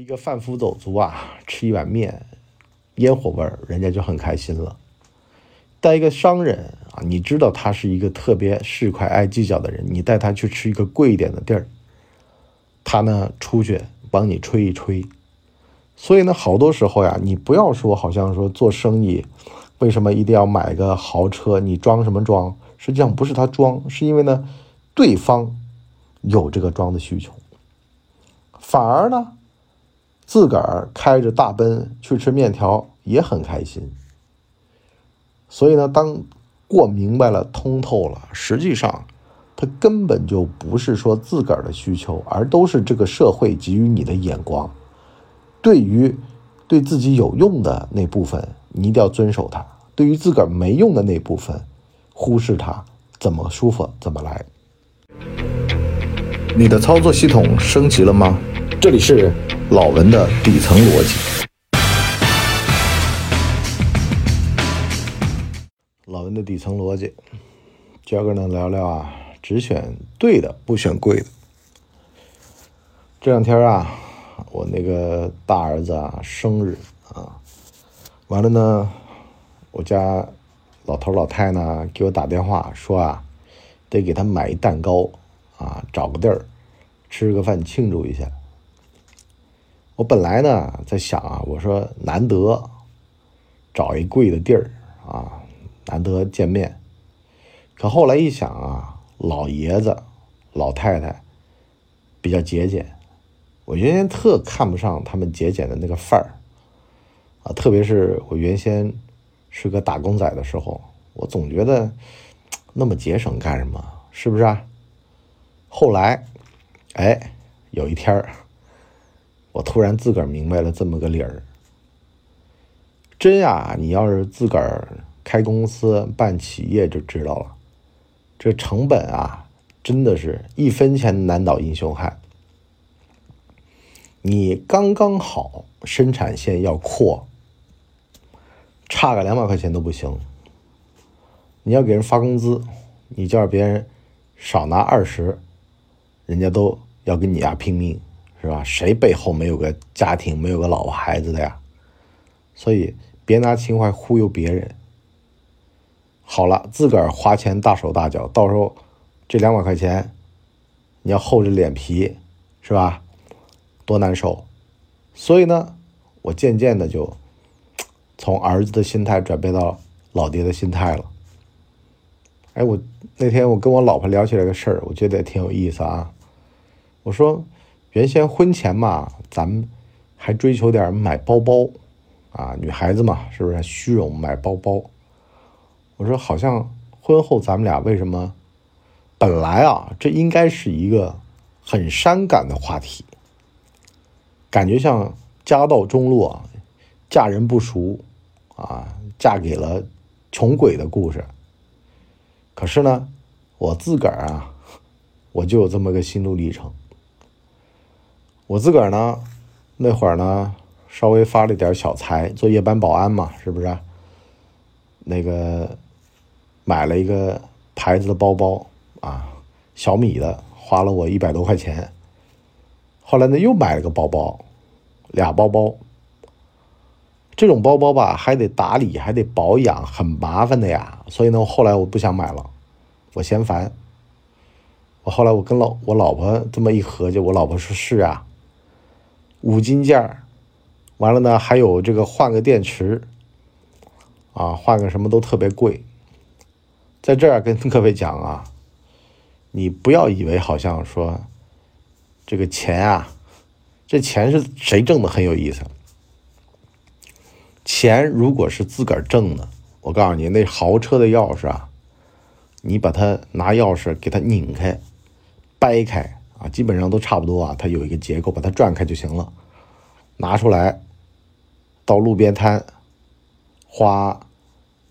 一个贩夫走卒啊，吃一碗面，烟火味儿，人家就很开心了。带一个商人啊，你知道他是一个特别市侩、爱计较的人，你带他去吃一个贵一点的地儿，他呢出去帮你吹一吹。所以呢，好多时候呀，你不要说好像说做生意，为什么一定要买个豪车？你装什么装？实际上不是他装，是因为呢，对方有这个装的需求。反而呢，自个儿开着大奔去吃面条也很开心。所以呢，当过明白了、通透了，实际上他根本就不是说自个儿的需求，而都是这个社会给予你的眼光。对于对自己有用的那部分，你一定要遵守它；对于自个儿没用的那部分，忽视它，怎么舒服怎么来。你的操作系统升级了吗？这里是老文的底层逻辑。老文的底层逻辑，今儿个呢聊聊啊，只选对的，不选贵的。这两天啊，我那个大儿子啊生日啊，完了呢，我家老头老太呢给我打电话说啊，得给他买一蛋糕啊，找个地儿吃个饭庆祝一下。我本来呢在想啊，我说难得找一贵的地儿啊。难得见面，可后来一想啊，老爷子、老太太比较节俭，我原先特看不上他们节俭的那个范儿啊，特别是我原先是个打工仔的时候，我总觉得那么节省干什么？是不是啊？后来，哎，有一天我突然自个儿明白了这么个理儿，真呀，你要是自个儿。开公司办企业就知道了，这成本啊，真的是一分钱难倒英雄汉。你刚刚好生产线要扩，差个两百块钱都不行。你要给人发工资，你叫别人少拿二十，人家都要跟你呀拼命，是吧？谁背后没有个家庭，没有个老婆孩子的呀？所以别拿情怀忽悠别人。好了，自个儿花钱大手大脚，到时候这两百块钱你要厚着脸皮，是吧？多难受。所以呢，我渐渐的就从儿子的心态转变到老爹的心态了。哎，我那天我跟我老婆聊起来个事儿，我觉得也挺有意思啊。我说，原先婚前嘛，咱们还追求点买包包啊，女孩子嘛，是不是虚荣买包包？我说，好像婚后咱们俩为什么？本来啊，这应该是一个很伤感的话题，感觉像家道中落、嫁人不熟啊，嫁给了穷鬼的故事。可是呢，我自个儿啊，我就有这么个心路历程。我自个儿呢，那会儿呢，稍微发了点小财，做夜班保安嘛，是不是？那个。买了一个牌子的包包啊，小米的，花了我一百多块钱。后来呢，又买了个包包，俩包包。这种包包吧，还得打理，还得保养，很麻烦的呀。所以呢，后来我不想买了，我嫌烦。我后来我跟老我老婆这么一合计，我老婆说是啊，五金件儿完了呢，还有这个换个电池，啊，换个什么都特别贵。在这儿跟各位讲啊，你不要以为好像说这个钱啊，这钱是谁挣的很有意思。钱如果是自个儿挣的，我告诉你，那豪车的钥匙啊，你把它拿钥匙给它拧开、掰开啊，基本上都差不多啊，它有一个结构，把它转开就行了。拿出来到路边摊花。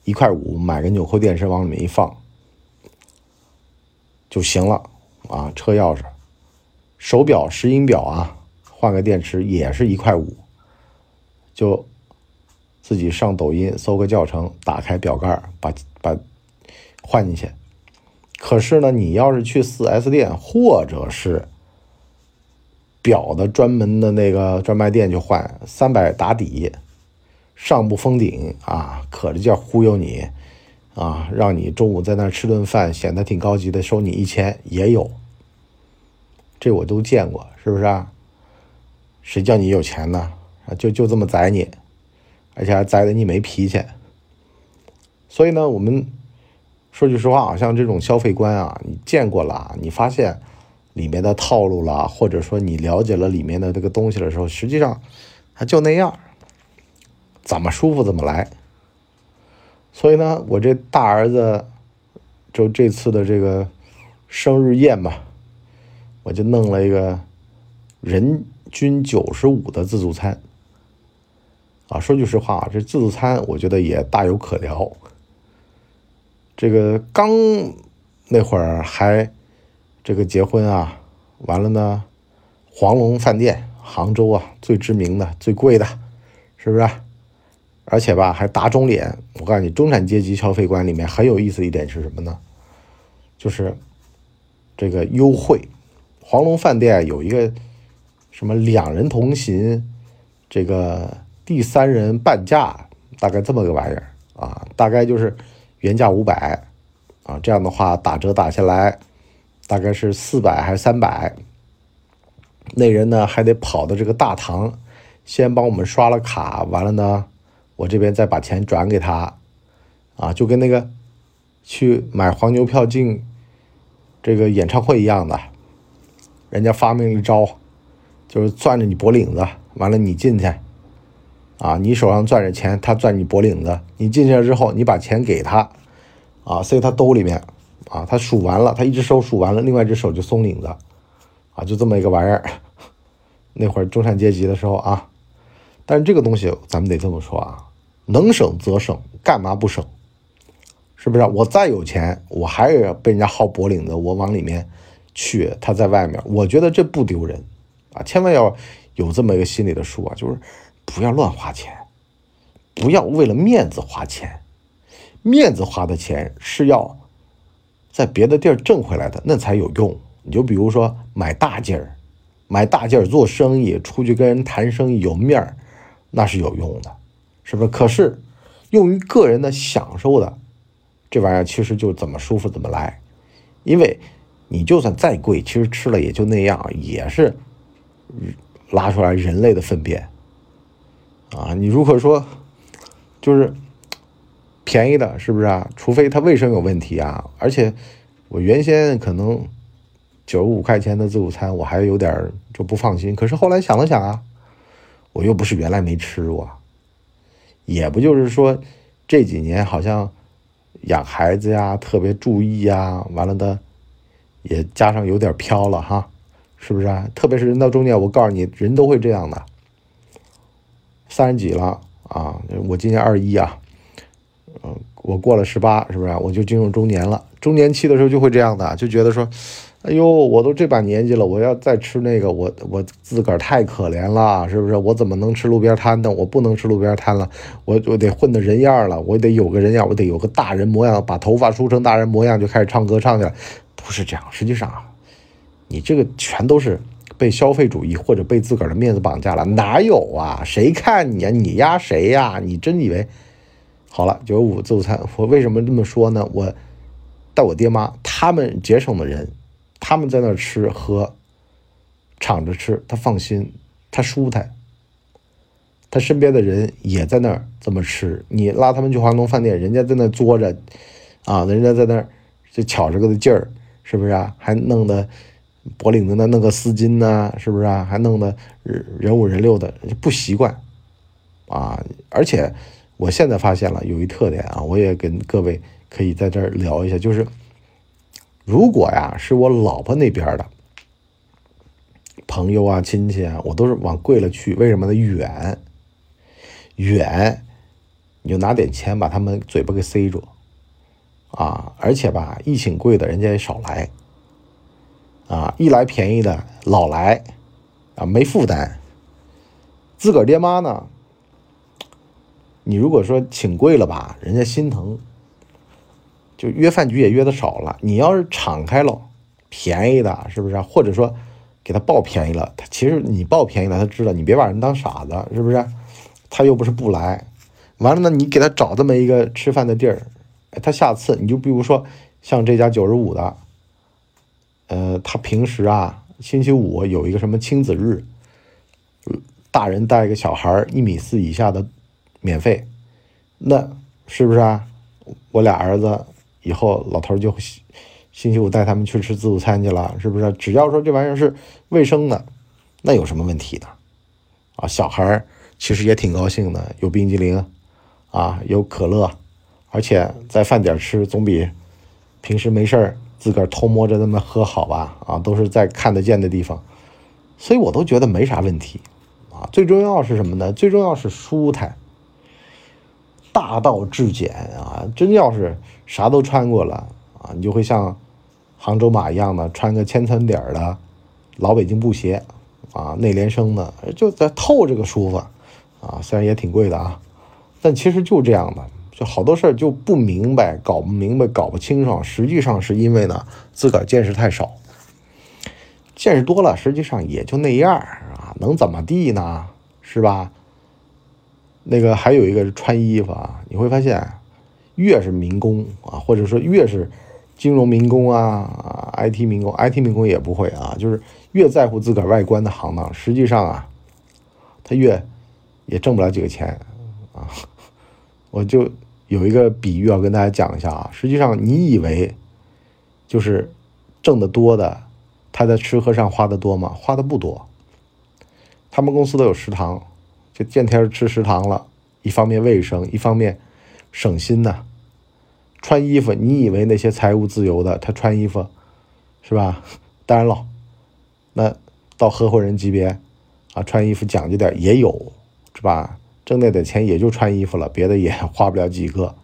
一块五买个纽扣电池往里面一放就行了啊！车钥匙、手表、石英表啊，换个电池也是一块五，就自己上抖音搜个教程，打开表盖把把换进去。可是呢，你要是去四 S 店或者是表的专门的那个专卖店去换，三百打底，上不封顶啊，可着劲忽悠你啊，让你中午在那儿吃顿饭，显得挺高级的，收你一千也有，这我都见过，是不是啊？谁叫你有钱呢？啊，就就这么宰你，而且还宰的你没脾气。所以呢，我们说句实话啊，像这种消费观啊，你见过了，你发现。里面的套路了，或者说你了解了里面的这个东西的时候，实际上它就那样，怎么舒服怎么来。所以呢，我这大儿子就这次的这个生日宴嘛，我就弄了一个人均九十五的自助餐。啊，说句实话啊，这自助餐我觉得也大有可聊。这个刚那会儿还。这个结婚啊，完了呢，黄龙饭店，杭州啊最知名的、最贵的，是不是？而且吧，还打肿脸。我告诉你，中产阶级消费观里面很有意思一点是什么呢？就是这个优惠。黄龙饭店有一个什么两人同行，这个第三人半价，大概这么个玩意儿啊，大概就是原价五百啊，这样的话打折打下来。大概是四百还是三百？那人呢还得跑到这个大堂，先帮我们刷了卡，完了呢，我这边再把钱转给他，啊，就跟那个去买黄牛票进这个演唱会一样的，人家发明一招，就是攥着你脖领子，完了你进去，啊，你手上攥着钱，他攥你脖领子，你进去了之后，你把钱给他，啊，塞他兜里面。啊，他数完了，他一只手数完了，另外一只手就松领子，啊，就这么一个玩意儿。那会儿中产阶级的时候啊，但是这个东西咱们得这么说啊，能省则省，干嘛不省？是不是？我再有钱，我还是要被人家薅脖领子，我往里面去，他在外面，我觉得这不丢人啊，千万要有这么一个心里的数啊，就是不要乱花钱，不要为了面子花钱，面子花的钱是要。在别的地儿挣回来的那才有用。你就比如说买大件儿，买大件儿做生意，出去跟人谈生意有面儿，那是有用的，是不是？可是用于个人的享受的这玩意儿，其实就怎么舒服怎么来。因为你就算再贵，其实吃了也就那样，也是拉出来人类的粪便啊。你如果说就是。便宜的，是不是啊？除非它卫生有问题啊！而且我原先可能九十五块钱的自助餐，我还有点就不放心。可是后来想了想啊，我又不是原来没吃过，也不就是说这几年好像养孩子呀特别注意呀，完了的也加上有点飘了哈，是不是啊？特别是人到中年，我告诉你，人都会这样的。三十几了啊，我今年二十一啊。嗯，我过了十八，是不是？我就进入中年了。中年期的时候就会这样的，就觉得说，哎呦，我都这把年纪了，我要再吃那个，我我自个儿太可怜了，是不是？我怎么能吃路边摊呢？我不能吃路边摊了，我我得混的人样了，我得有个人样，我得有个大人模样，把头发梳成大人模样，就开始唱歌唱去了。不是这样，实际上啊，你这个全都是被消费主义或者被自个儿的面子绑架了。哪有啊？谁看你啊？你压谁呀？你真以为？好了，九十五自助餐，我为什么这么说呢？我带我爹妈，他们节省的人，他们在那儿吃喝，敞着吃，他放心，他舒坦。他身边的人也在那儿这么吃，你拉他们去华东饭店，人家在那坐着，啊，人家在那儿就巧这个的劲儿，是不是啊？还弄得脖领子那弄个丝巾呢，是不是啊？还弄得人五人六的，不习惯，啊，而且。我现在发现了有一特点啊，我也跟各位可以在这儿聊一下，就是如果呀是我老婆那边的朋友啊、亲戚啊，我都是往贵了去。为什么呢？远远，你就拿点钱把他们嘴巴给塞住啊！而且吧，一请贵的人家也少来啊，一来便宜的老来啊，没负担。自个儿爹妈呢？你如果说请贵了吧，人家心疼，就约饭局也约的少了。你要是敞开了，便宜的，是不是？或者说给他报便宜了，他其实你报便宜了，他知道你别把人当傻子，是不是？他又不是不来，完了呢，你给他找这么一个吃饭的地儿，他下次你就比如说像这家九十五的，呃，他平时啊，星期五有一个什么亲子日，大人带一个小孩一米四以下的免费，那是不是啊？我俩儿子以后老头就星期五带他们去吃自助餐去了，是不是？只要说这玩意儿是卫生的，那有什么问题呢？啊，小孩其实也挺高兴的，有冰激凌，啊，有可乐，而且在饭点吃总比平时没事儿自个儿偷摸着那么喝好吧？啊，都是在看得见的地方，所以我都觉得没啥问题，啊，最重要是什么呢？最重要是舒坦，大道至简啊！真要是啥都穿过了啊，你就会像杭州马一样的穿个千层底儿的老北京布鞋啊，内联升的，就在透这个舒服。啊，虽然也挺贵的啊，但其实就这样的，就好多事儿就不明白，搞不明白，搞不清楚。实际上是因为呢，自个儿见识太少，见识多了，实际上也就那样啊，能怎么地呢？是吧？那个还有一个是穿衣服啊，你会发现，越是民工啊，或者说越是金融民工啊，IT 民工，IT 民工也不会啊，就是越在乎自个儿外观的行当，实际上啊，他越。也挣不了几个钱，啊，我就有一个比喻要跟大家讲一下啊。实际上，你以为就是挣得多的，他在吃喝上花的多吗？花的不多。他们公司都有食堂，就见天吃食堂了。一方面卫生，一方面省心呐。穿衣服，你以为那些财务自由的，他穿衣服是吧？当然了，那到合伙人级别啊，穿衣服讲究点也有。是吧？挣那点钱也就穿衣服了，别的也 花不了几个，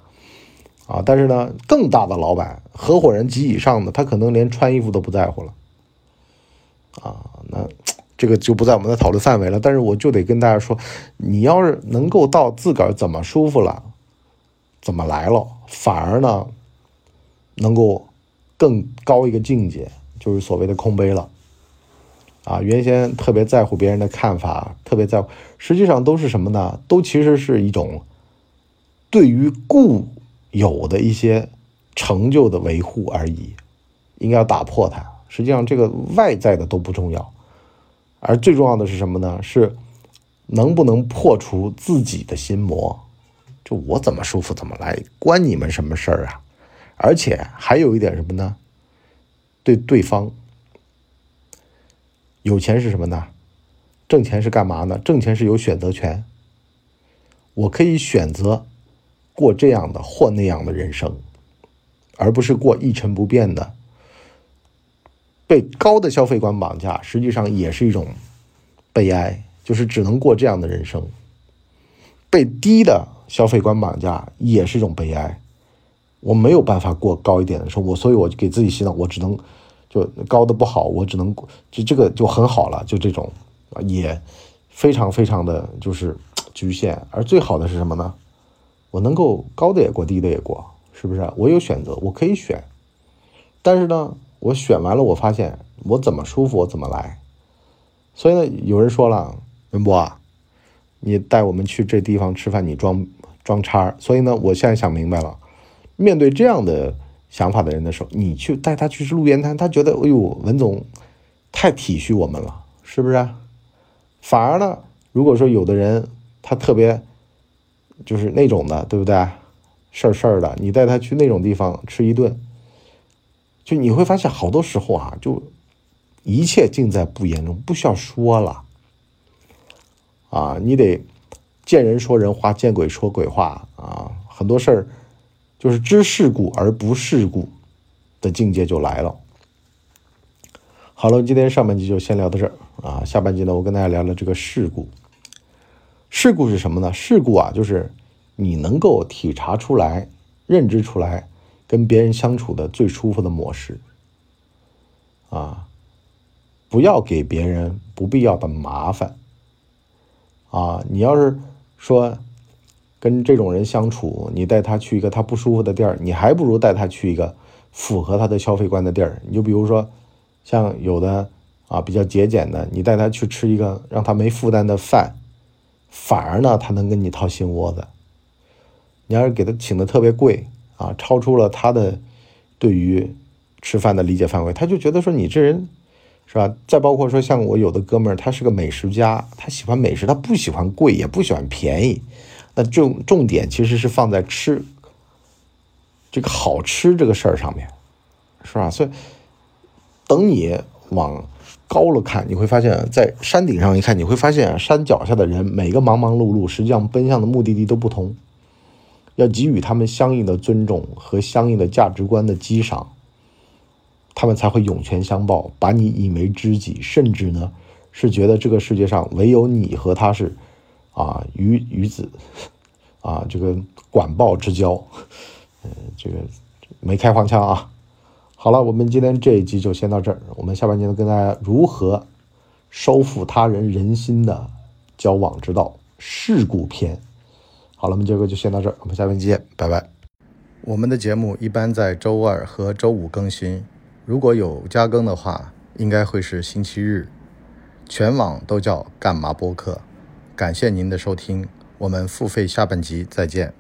啊！但是呢，更大的老板、合伙人及以上的，他可能连穿衣服都不在乎了，啊！那这个就不在我们的讨论范围了。但是我就得跟大家说，你要是能够到自个儿怎么舒服了，怎么来了，反而呢，能够更高一个境界，就是所谓的空杯了。啊，原先特别在乎别人的看法，特别在乎，实际上都是什么呢？都其实是一种对于固有的一些成就的维护而已。应该要打破它。实际上，这个外在的都不重要，而最重要的是什么呢？是能不能破除自己的心魔？就我怎么舒服怎么来，关你们什么事儿啊？而且还有一点什么呢？对对方。有钱是什么呢？挣钱是干嘛呢？挣钱是有选择权。我可以选择过这样的或那样的人生，而不是过一成不变的。被高的消费观绑架，实际上也是一种悲哀，就是只能过这样的人生。被低的消费观绑架也是一种悲哀，我没有办法过高一点的生活，所以我就给自己洗脑，我只能。就高的不好，我只能就这个就很好了，就这种啊，也非常非常的就是 局限。而最好的是什么呢？我能够高的也过，低的也过，是不是？我有选择，我可以选。但是呢，我选完了，我发现我怎么舒服我怎么来。所以呢，有人说了，文博啊，你带我们去这地方吃饭，你装装叉。所以呢，我现在想明白了，面对这样的。想法的人的时候，你去带他去吃路边摊，他觉得哎呦，文总太体恤我们了，是不是？反而呢，如果说有的人他特别就是那种的，对不对？事儿事儿的，你带他去那种地方吃一顿，就你会发现好多时候啊，就一切尽在不言中，不需要说了啊，你得见人说人话，见鬼说鬼话啊，很多事儿。就是知世故而不世故的境界就来了。好了，今天上半集就先聊到这儿啊，下半集呢，我跟大家聊聊这个世故。世故是什么呢？世故啊，就是你能够体察出来、认知出来，跟别人相处的最舒服的模式啊，不要给别人不必要的麻烦啊。你要是说。跟这种人相处，你带他去一个他不舒服的地儿，你还不如带他去一个符合他的消费观的地儿。你就比如说，像有的啊，比较节俭的，你带他去吃一个让他没负担的饭，反而呢，他能跟你掏心窝子。你要是给他请的特别贵啊，超出了他的对于吃饭的理解范围，他就觉得说你这人是吧？再包括说像我有的哥们儿，他是个美食家，他喜欢美食，他不喜欢贵，也不喜欢便宜。那重重点其实是放在吃这个好吃这个事儿上面，是吧？所以等你往高了看，你会发现在山顶上一看，你会发现山脚下的人每个忙忙碌碌，实际上奔向的目的地都不同。要给予他们相应的尊重和相应的价值观的激赏，他们才会涌泉相报，把你引为知己，甚至呢是觉得这个世界上唯有你和他是啊鱼鱼子啊这个管鲍之交，呃这个没开黄腔啊。好了，我们今天这一集就先到这儿。我们下半节呢，跟大家如何收复他人人心的交往之道——事故篇。好了，我们这个就先到这儿，我们下期见，拜拜。我们的节目一般在周二和周五更新，如果有加更的话，应该会是星期日。全网都叫干嘛播客。感谢您的收听，我们付费下半集再见。